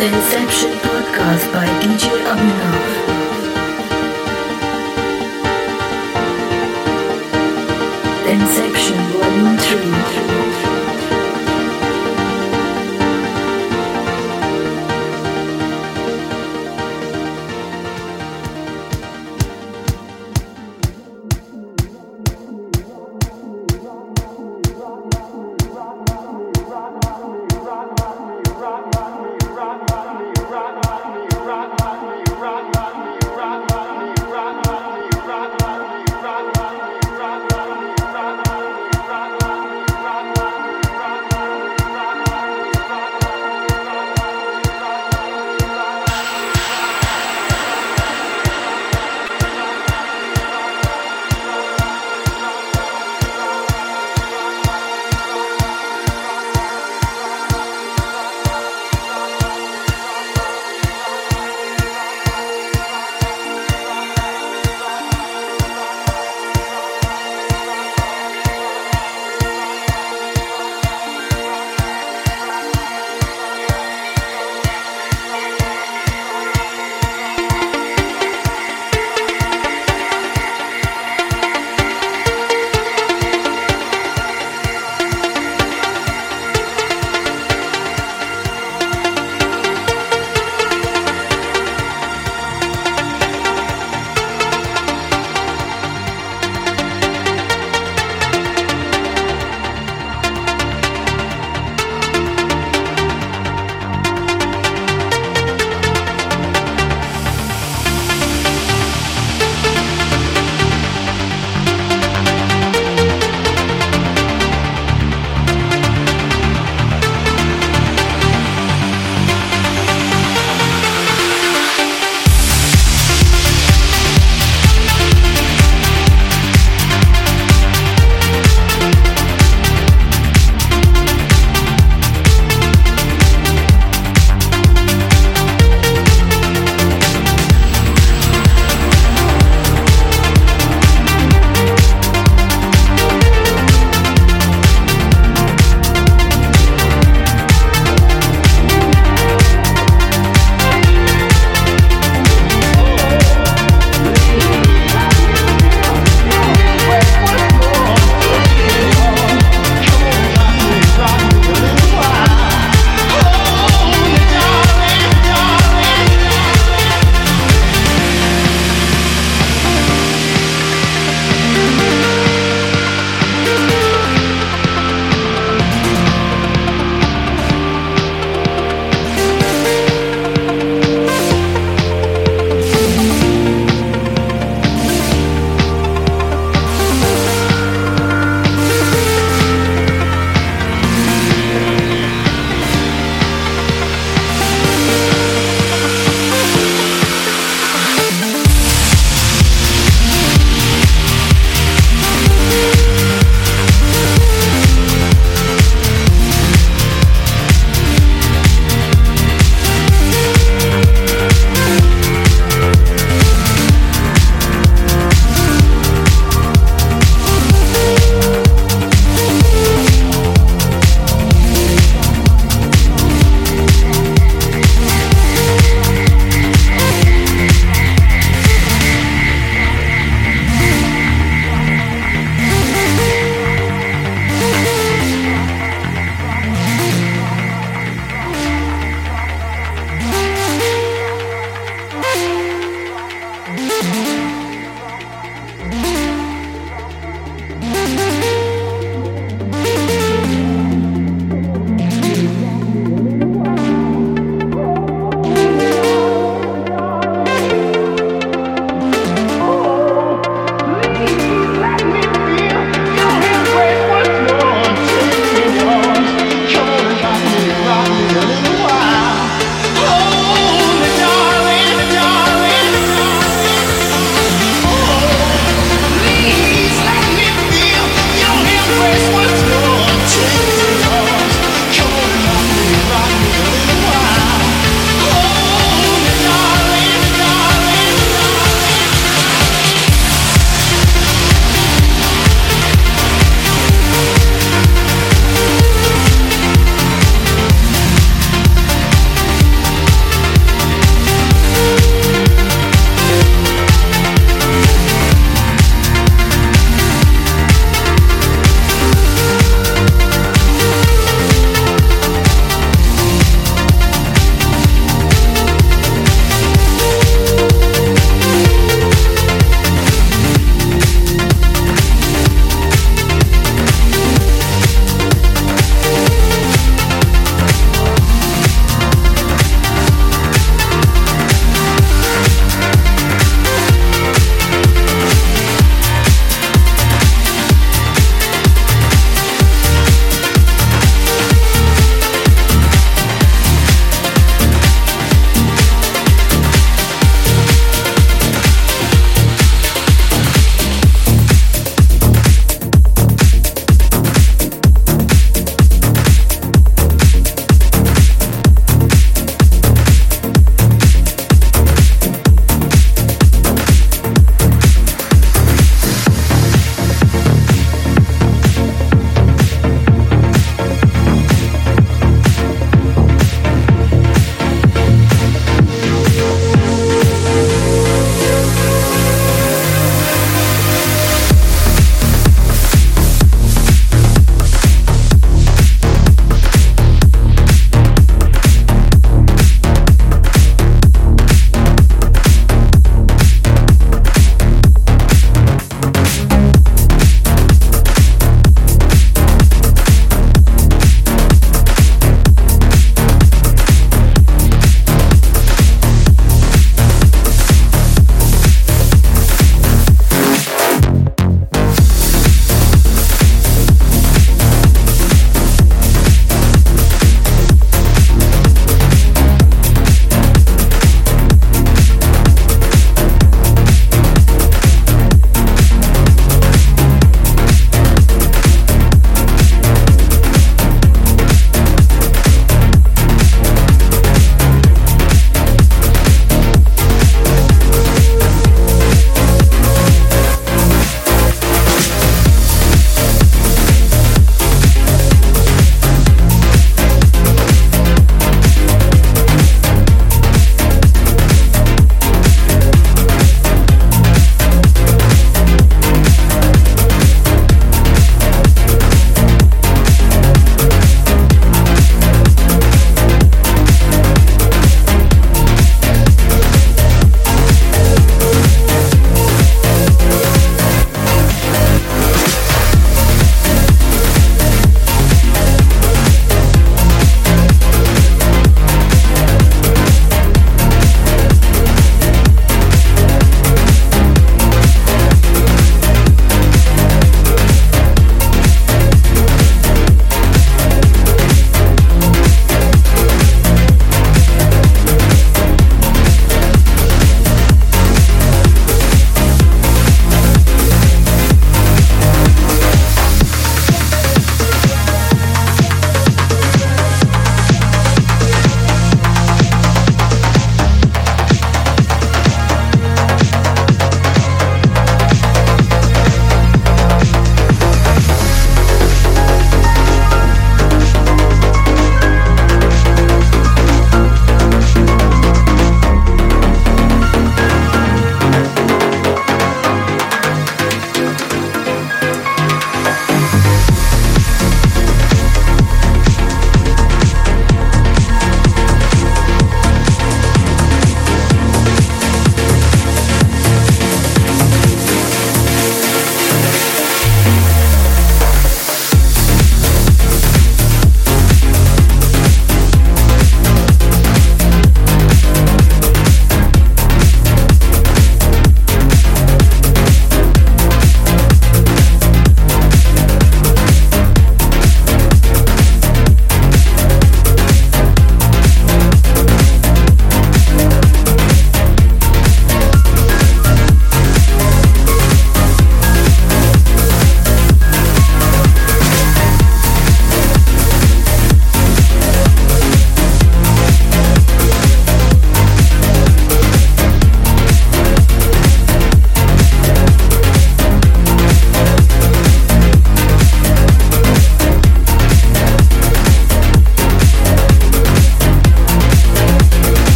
Inception podcast by DJ Abhinav. Inception Volume 3.